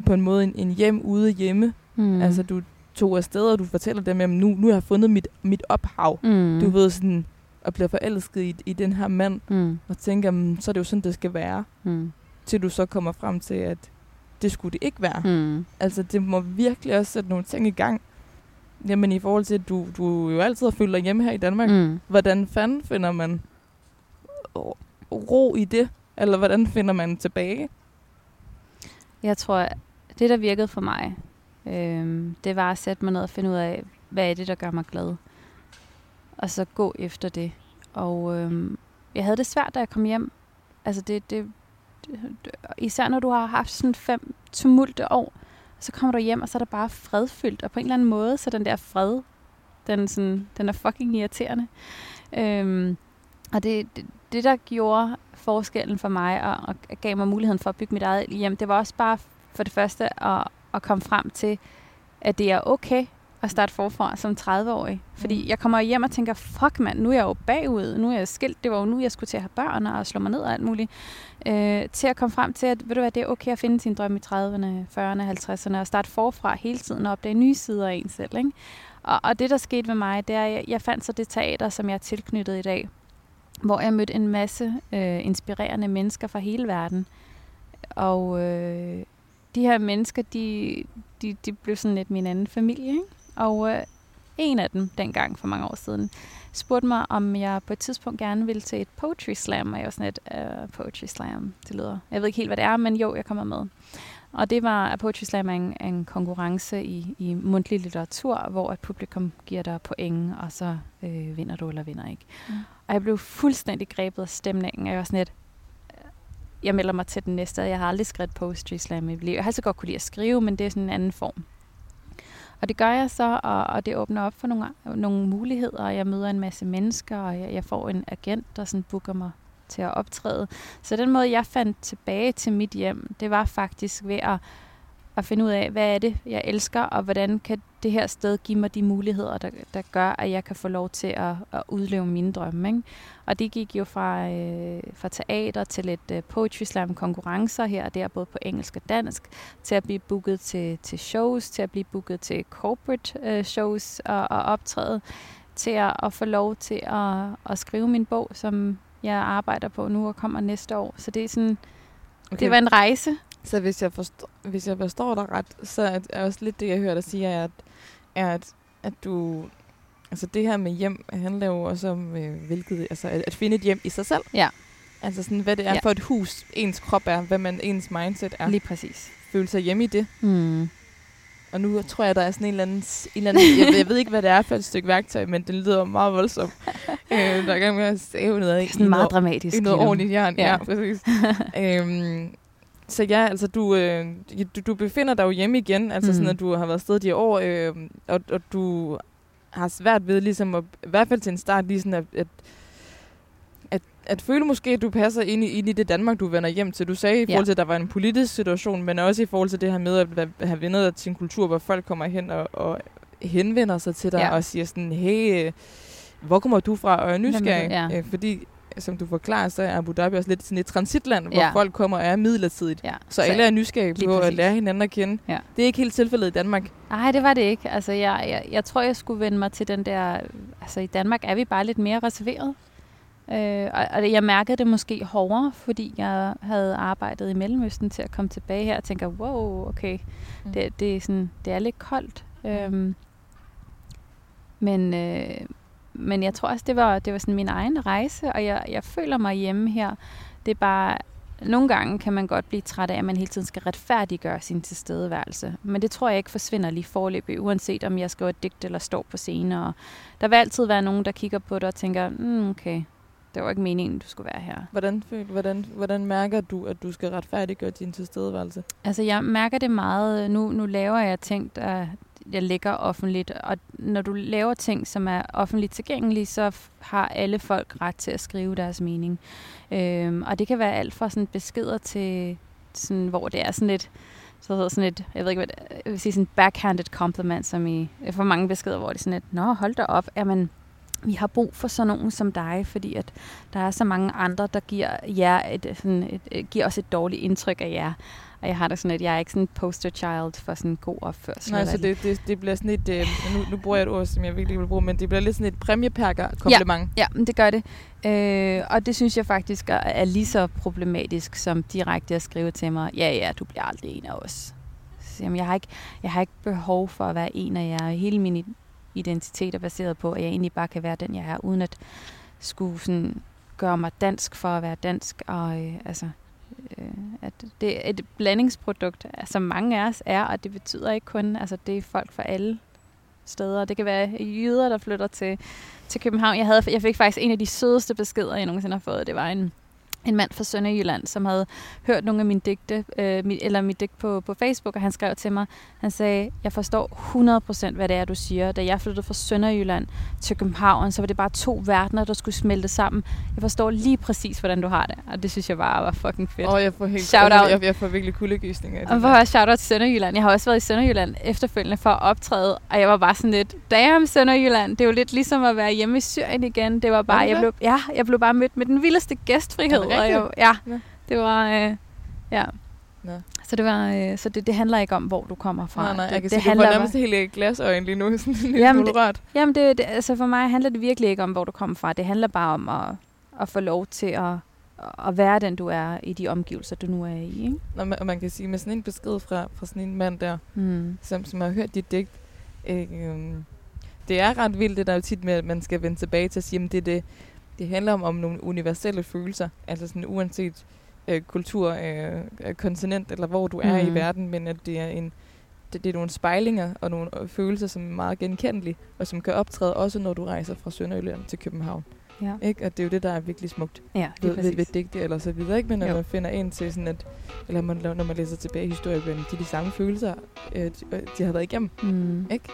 på en måde en, en hjem ude hjemme. Mm. Altså du tog afsted, og du fortæller dem, at nu, nu har jeg fundet mit, mit ophav. mm. Mm. Du ved sådan, og bliver forelsket i, i den her mand, Mm. og tænker, "Mm, så er det jo sådan, det skal være. Mm. Til du så kommer frem til, at det skulle det ikke være. Mm. Altså, det må virkelig også sætte nogle ting i gang. Jamen, i forhold til, at du, du jo altid har følt dig hjemme her i Danmark. Mm. Hvordan fanden finder man ro i det? Eller hvordan finder man tilbage? Jeg tror, det der virkede for mig, øhm, det var at sætte mig ned og finde ud af, hvad er det, der gør mig glad. Og så gå efter det. Og øhm, jeg havde det svært, da jeg kom hjem. Altså det, det, især når du har haft sådan fem tumulte år, så kommer du hjem, og så er der bare fredfyldt. Og på en eller anden måde, så den der fred, den, sådan, den er fucking irriterende. Øhm, og det, det, det, der gjorde forskellen for mig, og, og gav mig muligheden for at bygge mit eget hjem, det var også bare for det første at, at komme frem til, at det er okay at starte forfra som 30-årig. Fordi Mm. jeg kommer hjem og tænker, fuck mand, nu er jeg jo bagud, nu er jeg skilt, det var jo nu, jeg skulle til at have børn og slå mig ned og alt muligt. Øh, til at komme frem til, at ved du hvad, det er okay at finde sin drøm i 30'erne, 40'erne, 50'erne og starte forfra hele tiden og opdage nye sider af en selv. Ikke? Og, og det, der skete med mig, det er, at jeg, jeg fandt så det teater, som jeg er tilknyttet i dag, hvor jeg mødte en masse øh, inspirerende mennesker fra hele verden. Og øh, de her mennesker, de, de, de blev sådan lidt min anden familie. Ikke? Og øh, en af dem, dengang for mange år siden, spurgte mig, om jeg på et tidspunkt gerne ville til et poetry slam. Og jeg var sådan et, uh, poetry slam, det lyder... Jeg ved ikke helt, hvad det er, men jo, jeg kommer med. Og det var, at Poetry Slam er en, en konkurrence i, i mundtlig litteratur, hvor et publikum giver dig point, og så øh, vinder du eller vinder ikke. Mm. Og jeg blev fuldstændig grebet af stemningen, og jeg var sådan lidt, jeg melder mig til den næste, og jeg har aldrig skrevet poetry slam i mit liv. Jeg har altid godt kunne lide at skrive, men det er sådan en anden form. Og det gør jeg så, og, og det åbner op for nogle, nogle muligheder, og jeg møder en masse mennesker, og jeg, jeg får en agent, der sådan booker mig til at optræde. Så den måde, jeg fandt tilbage til mit hjem, det var faktisk ved at, at finde ud af, hvad er det, jeg elsker, og hvordan kan det her sted give mig de muligheder, der, der gør, at jeg kan få lov til at, at udleve mine drømme. Ikke? Og det gik jo fra, øh, fra teater til lidt øh, poetry slam konkurrencer her og der, både på engelsk og dansk, til at blive booket til, til shows, til at blive booket til corporate øh, shows og, og optræde, til at, at få lov til at, at skrive min bog, som jeg arbejder på nu og kommer næste år. Så det er sådan, okay. det var en rejse. Så hvis jeg forstår, hvis jeg forstår dig ret, så er også lidt det, jeg hører dig sige, er, at, er at, at du... Altså det her med hjem handler jo også om, øh, hvilket, altså at, at finde et hjem i sig selv. Ja. Altså sådan, hvad det er Ja. for et hus, ens krop er, hvad man, ens mindset er. Lige præcis. Føle sig hjemme i det. Mm. Og nu tror jeg, der er sådan en eller anden... En eller anden jeg, ved, jeg ved ikke, hvad det er for et stykke værktøj, men det lyder meget voldsomt. øh, der er gang med at stave noget af. Sådan meget dramatisk. I noget ordentligt jern, ja, Ja. ja præcis. øhm, så ja, altså du, øh, du, du befinder dig jo hjemme igen, altså mm. sådan, Mhm. at du har været afsted de år, øh, og, og du har svært ved ligesom, at, i hvert fald til en start, lige sådan at, at, at, at føle måske, at du passer ind i, ind i det Danmark, du vender hjem til. Du sagde i forhold til, at der var en politisk situation, men også i forhold til det her med at have vendet dig til en kultur, hvor folk kommer hen og, og henvender sig til dig Ja. ja. og siger sådan, hey, øh, hvor kommer du fra? Og er er nysgerrig, Ja. øh, fordi som du forklarer, så er Abu Dhabi også lidt sådan et transitland, hvor Ja. folk kommer og er midlertidigt. Ja. Så alle er nysgerrige på at lære hinanden at kende. Ja. Det er ikke helt tilfældet i Danmark. Nej, det var det ikke. Altså, jeg, jeg, jeg tror, jeg skulle vende mig til den der... Altså, i Danmark er vi bare lidt mere reserveret. Øh, og, og jeg mærkede det måske hårdere, fordi jeg havde arbejdet i Mellemøsten til at komme tilbage her og tænker, wow, okay, Mm. mm. det, det, er sådan, det er lidt koldt. Øhm, men, øh, men jeg tror også, det var, det var sådan min egen rejse, og jeg, jeg føler mig hjemme her. Det er bare, nogle gange kan man godt blive træt af, at man hele tiden skal retfærdiggøre sin tilstedeværelse. Men det tror jeg ikke forsvinder lige forløbig, uanset om jeg skriver et digt eller står på scene. Og der vil altid være nogen, der kigger på det og tænker, mm, okay, det var ikke meningen, du skulle være her. Hvordan, hvordan, hvordan mærker du, at du skal retfærdiggøre din tilstedeværelse? Altså, jeg mærker det meget. Nu, nu laver jeg ting, der jeg lægger offentligt. Og når du laver ting, som er offentligt tilgængelige, så har alle folk ret til at skrive deres mening. Øhm, og det kan være alt fra sådan beskeder til, sådan, hvor det er sådan lidt, så hedder sådan et, jeg ved ikke hvad det, jeg vil sige sådan backhanded compliment, som i, for mange beskeder, hvor det er sådan et, nå, hold da op, jamen, vi har brug for sådan nogen som dig, fordi at der er så mange andre, der giver, jer et, sådan et, et, giver os et dårligt indtryk af jer. Og jeg har det sådan, at jeg er ikke sådan en poster child for sådan en god opførsel. Nej, så det, det, det bliver sådan et, øh, nu, nu bruger jeg et ord, som jeg virkelig vil bruge, men det bliver lidt sådan et præmieperker-kompliment. Ja, men det gør det. Øh, og det synes jeg faktisk er, er lige så problematisk som direkte at skrive til mig, ja, ja, du bliver aldrig en af os. Så, jamen, jeg, har ikke, jeg har ikke behov for at være en af jer. Hele min identitet er baseret på, at jeg egentlig bare kan være den, jeg er, uden at skulle sådan gøre mig dansk for at være dansk. Og øh, altså, øh, at det er et blandingsprodukt, som mange af os er, og det betyder ikke kun, altså det er folk fra alle steder. Det kan være jyder, der flytter til, til København. Jeg, havde, jeg fik faktisk en af de sødeste beskeder, jeg nogensinde har fået. Det var en, en mand fra Sønderjylland, som havde hørt nogle af mine digte, øh, mit, eller mit digt på, på Facebook, og han skrev til mig, han sagde, jeg forstår 100% hvad det er, du siger. Da jeg flyttede fra Sønderjylland til København, så var det bare to verdener, der skulle smelte sammen. Jeg forstår lige præcis, hvordan du har det, og det synes jeg bare var fucking fedt. Og jeg får helt Shout out. jeg, jeg får virkelig kuldegysninger. af det Og hvor shout out til Sønderjylland. Jeg har også været i Sønderjylland efterfølgende for at optræde, og jeg var bare sådan lidt, damn Sønderjylland, det er jo lidt ligesom at være hjemme i Syrien igen. Det var bare, det jeg blev, ja, jeg blev bare mødt med den vildeste gæstfrihed. Er det og jeg, ja, det var, øh, ja. Nå. Så, det, var, øh, så det, det handler ikke om, hvor du kommer fra. Nej, nej, det, jeg kan det se, du får nærmest helt øh, glasøjne lige nu. Sådan lille Jamen, rørt. Jamen, det, det, altså for mig handler det virkelig ikke om, hvor du kommer fra. Det handler bare om at, at få lov til at, at være den, du er i de omgivelser, du nu er i. Ikke? Og man, og man kan sige, med sådan en besked fra, fra sådan en mand der, Mm. som, som har hørt dit digt, øh, det er ret vildt, det der er jo tit med, at man skal vende tilbage til at sige, at det, det, det handler om, om nogle universelle følelser, altså sådan uanset øh, kultur, øh, øh, kontinent eller hvor du er Mm. i verden, men at det er en det, det er nogle spejlinger og nogle øh, følelser, som er meget genkendelige, og som kan optræde også, når du rejser fra Sønderjylland til København. Ja, Ikke? Og det er jo det, der er virkelig smukt ja det ved, er ved, ved præcis. digte eller så videre. Ikke? Men når Jo. man finder ind til sådan at, eller man, når man læser tilbage i historiebøgerne, de er de samme følelser, øh, de, øh, de har været igennem. Mm. Ikke?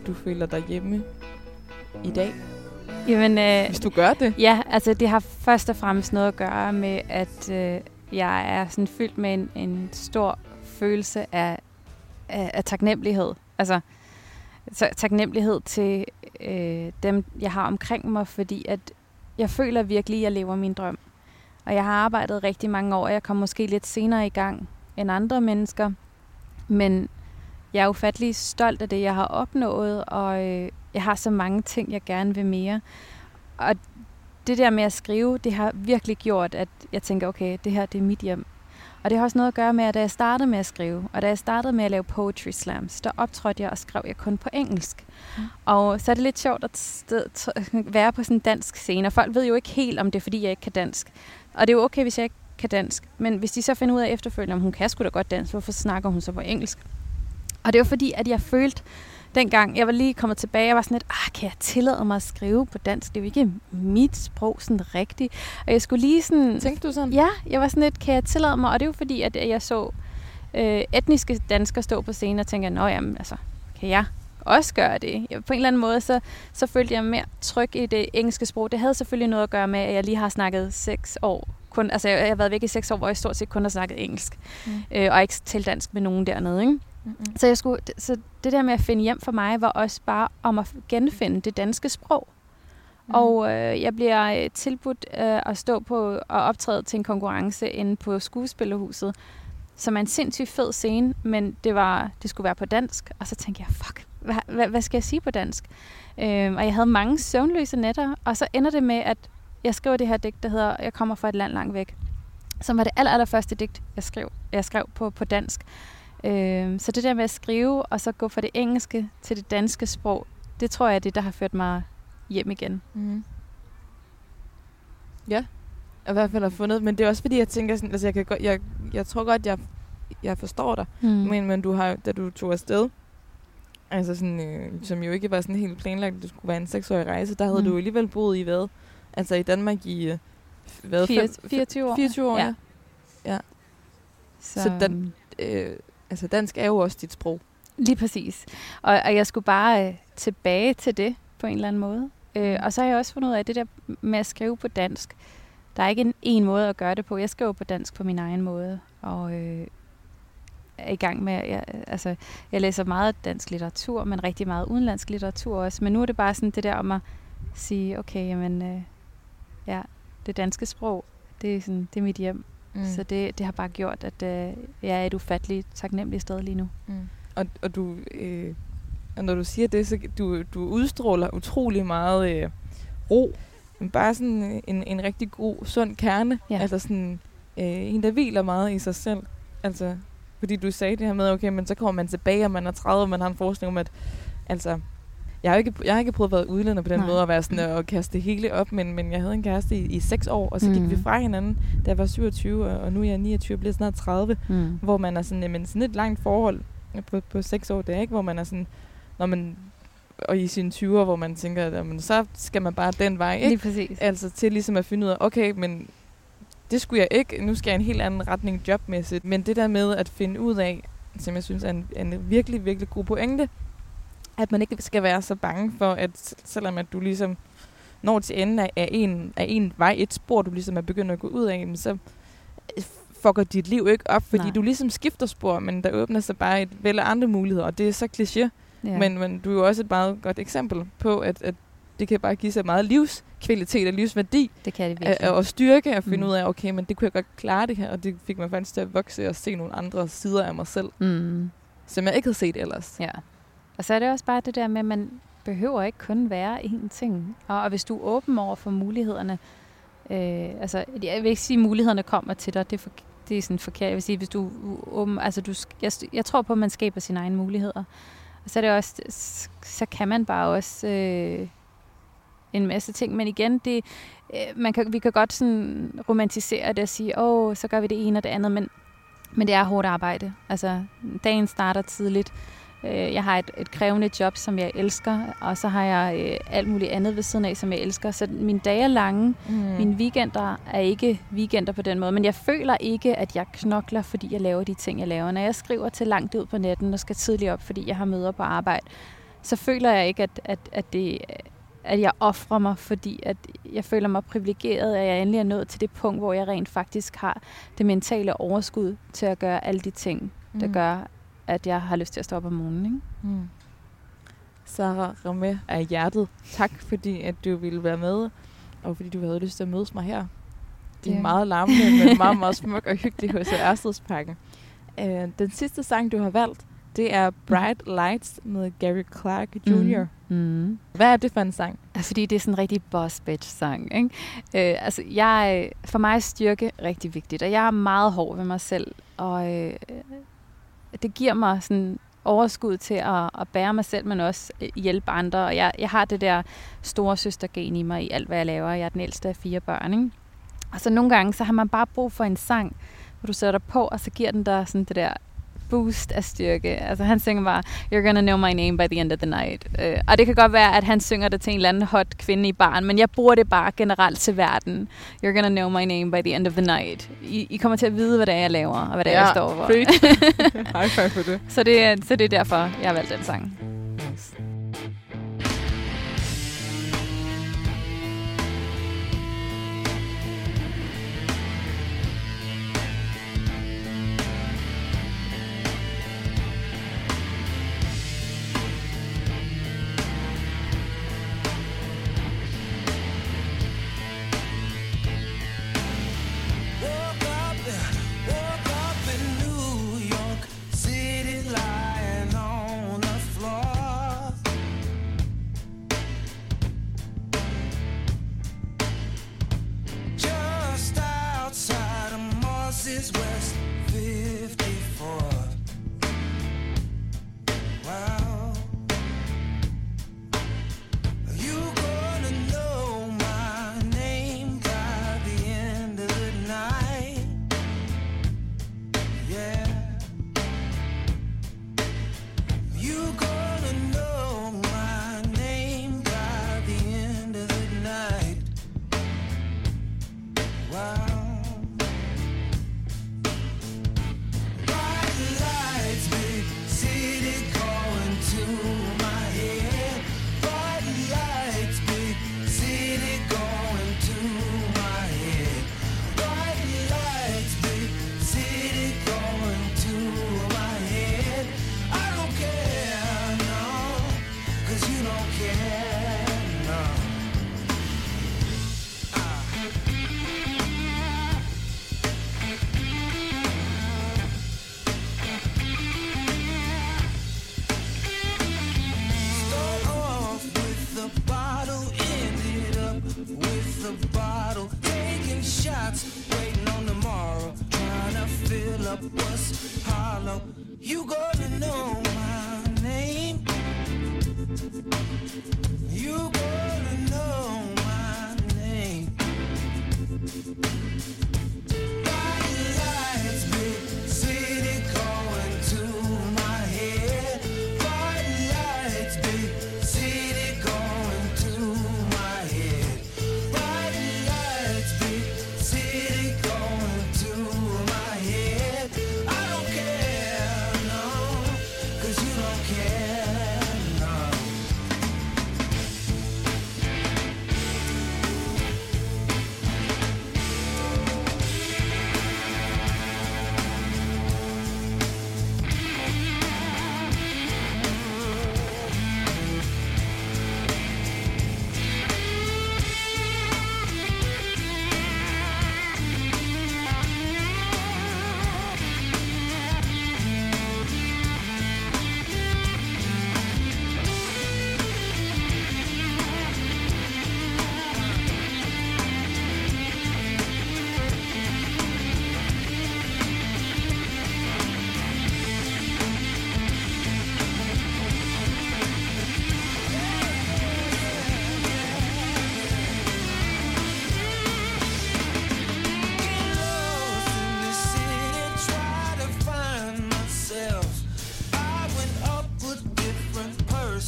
At du føler dig hjemme i dag, Jamen, øh, hvis du gør det? Ja, altså det har først og fremmest noget at gøre med, at øh, jeg er sådan fyldt med en, en stor følelse af, af, af taknemmelighed. Altså så, taknemmelighed til øh, dem, jeg har omkring mig, fordi at jeg føler virkelig, at jeg lever min drøm. Og jeg har arbejdet rigtig mange år, og jeg kom måske lidt senere i gang end andre mennesker. Men jeg er ufattelig stolt af det, jeg har opnået, og øh, jeg har så mange ting, jeg gerne vil mere. Og det der med at skrive, det har virkelig gjort, at jeg tænker, okay, det her det er mit hjem. Og det har også noget at gøre med, at da jeg startede med at skrive, og da jeg startede med at lave poetry slams, der optrådte jeg og skrev jeg kun på engelsk. Mm. Og så er det lidt sjovt at sted, være på sådan en dansk scene, og folk ved jo ikke helt, om det er, fordi jeg ikke kan dansk. Og det er jo okay, hvis jeg ikke kan dansk. Men hvis de så finder ud af efterfølgende, om hun kan sgu da godt dansk, hvorfor snakker hun så på engelsk? Og det var fordi, at jeg følte, dengang jeg var lige kommet tilbage, jeg var sådan lidt, ah, kan jeg tillade mig at skrive på dansk? Det er jo ikke mit sprog sådan rigtigt. Og jeg skulle lige sådan... Tænkte du sådan? Ja, jeg var sådan lidt, kan jeg tillade mig? Og det er jo fordi, at jeg så øh, etniske danskere stå på scenen og tænker, nå jamen, altså, kan jeg også gøre det? Jeg, på en eller anden måde, så, så følte jeg mere tryg i det engelske sprog. Det havde selvfølgelig noget at gøre med, at jeg lige har snakket seks år. Kun, altså, jeg, jeg har været væk i seks år, hvor jeg stort set kun har snakket engelsk. Mm. Øh, og ikke talt dansk med nogen dernede, ikke? Mm-hmm. Så, jeg skulle, så det der med at finde hjem for mig, var også bare om at genfinde det danske sprog. Mm. Og øh, jeg bliver øh, tilbudt øh, at stå på og optræde til en konkurrence inde på Skuespillerhuset, som er en sindssygt fed scene, men det, var, det skulle være på dansk. Og så tænkte jeg, fuck, hvad, hvad, hvad skal jeg sige på dansk? Øh, og jeg havde mange søvnløse nætter, og så ender det med, at jeg skriver det her digt, der hedder Jeg kommer fra et land langt væk, som var det aller, aller første digt, jeg skrev, jeg skrev på, på dansk. Øh, så det der med at skrive, og så gå fra det engelske til det danske sprog, det tror jeg er det, der har ført mig hjem igen. Mm. Ja, og i hvert fald har fundet, men det er også fordi, jeg tænker sådan, altså jeg, kan godt, jeg, jeg tror godt, jeg, jeg forstår dig, Mm. men, men du har, da du tog afsted, altså sådan, øh, som jo ikke var sådan helt planlagt, at det skulle være en seksårig rejse, der havde Mm. du alligevel boet i hvad? Altså i Danmark i, øh, hvad? Fire- Fem- 24 år. 24 år, ja. Ja. Så, så den, øh, altså dansk er jo også dit sprog. Lige præcis. Og, og jeg skulle bare øh, tilbage til det på en eller anden måde. Øh, og så har jeg også fundet ud af, at det der med at skrive på dansk, der er ikke en, en måde at gøre det på. Jeg skriver på dansk på min egen måde, og øh, er i gang med, jeg, altså, jeg læser meget dansk litteratur, men rigtig meget udenlandsk litteratur også. Men nu er det bare sådan det der om at sige, okay, jamen, øh, ja, det danske sprog, det er, sådan, det er mit hjem. Mm. Så det, det har bare gjort, at øh, jeg er et ufatteligt taknemmeligt sted lige nu. Mm. Og, og du, øh, og når du siger det, så du, du udstråler utrolig meget øh, ro. Men bare sådan øh, en, en rigtig god, sund kerne. Ja. Altså sådan øh, en, der hviler meget i sig selv. Altså, fordi du sagde det her med, okay, men så kommer man tilbage, og man er 30, og man har en forestilling om, at altså, jeg har ikke, jeg har ikke prøvet at være udlænder på den Nej. måde, at være sådan øh, og kaste det hele op, men, men jeg havde en kæreste i, i 6 år, og så gik Mm. vi fra hinanden, da jeg var 27, og, og nu er jeg 29, og bliver snart 30 Mm. hvor man er sådan, jamen sådan et langt forhold på, på seks år, det er ikke, hvor man er sådan, når man, og i sine 20'er, hvor man tænker, at jamen, så skal man bare den vej, Lige ikke? præcis. Altså til ligesom at finde ud af, okay, men det skulle jeg ikke, nu skal jeg en helt anden retning jobmæssigt. Men det der med at finde ud af, som jeg synes er en, en virkelig, virkelig god pointe, at man ikke skal være så bange for, at selvom at du ligesom når til enden af, af, en, af en vej, et spor, du ligesom er begyndt at gå ud af, så fucker dit liv ikke op, fordi Nej. Du ligesom skifter spor, men der åbner sig bare et væld af andre muligheder, og det er så kliché, Ja. men, men du er jo også et meget godt eksempel på, at, at det kan bare give sig meget livskvalitet og livsværdi, det kan det og, virkelig. og styrke at finde mm. ud af, okay, men det kunne jeg godt klare det her, og det fik mig faktisk til at vokse og se nogle andre sider af mig selv, Mm. som jeg ikke havde set ellers. Ja. Og så er det også bare det der med, at man behøver ikke kun være én ting. Og, og hvis du er åben over for mulighederne, øh, altså jeg vil ikke sige, at mulighederne kommer til dig, det er, for, det er sådan forkert. Jeg vil sige, hvis du åben, altså du, jeg, jeg tror på, at man skaber sine egne muligheder. Og så er det også, så kan man bare også øh, en masse ting. Men igen, det, øh, man kan, vi kan godt sådan romantisere det og sige, åh, så gør vi det ene og det andet, men, men det er hårdt arbejde. Altså, dagen starter tidligt. Øh, Jeg har et, et krævende job, som jeg elsker, og så har jeg øh, alt muligt andet ved siden af, som jeg elsker. Så mine dage er lange. Mm. Mine weekender er ikke weekender på den måde, men jeg føler ikke, at jeg knokler, fordi jeg laver de ting, jeg laver. Når jeg skriver til langt ud på netten og skal tidligt op, fordi jeg har møder på arbejde, så føler jeg ikke, at, at, at, det, at jeg offrer mig, fordi at jeg føler mig privilegeret, at jeg endelig er nået til det punkt, hvor jeg rent faktisk har det mentale overskud til at gøre alle de ting, der Mm. gør, at jeg har lyst til at stå op om morgenen. Ikke? Mm. Sarah Ramé af hjertet, tak fordi at du ville være med, og fordi du havde lyst til at mødes mig her. Det er meget larmende, men meget, meget smuk og hyggelig hos Ørstedsparken. Uh, den sidste sang, du har valgt, det er Bright Lights med Gary Clark Jr. Mm. Mm. Hvad er det for en sang? Fordi det er sådan en rigtig boss bitch sang. Ikke? Øh, altså, jeg, for mig er styrke rigtig vigtigt, og jeg er meget hård ved mig selv. Og øh, det giver mig sådan overskud til at, at bære mig selv, men også øh, hjælpe andre. Og jeg, jeg har det der store søstergen i mig i alt, hvad jeg laver. Jeg er den ældste af fire børn. Ikke? Og så nogle gange, så har man bare brug for en sang, hvor du sætter på, og så giver den dig sådan det der boost af styrke. Altså han synger bare, you're gonna know my name by the end of the night. Uh, og det kan godt være, at han synger det til en eller anden hot kvinde i barn, men jeg bruger det bare generelt til verden. You're gonna know my name by the end of the night. I, I kommer til at vide, hvad det er, jeg laver, og hvad det er, jeg står for. High five for det. så, det, er- så det er derfor, jeg har valgt den sang.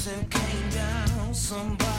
came down somebody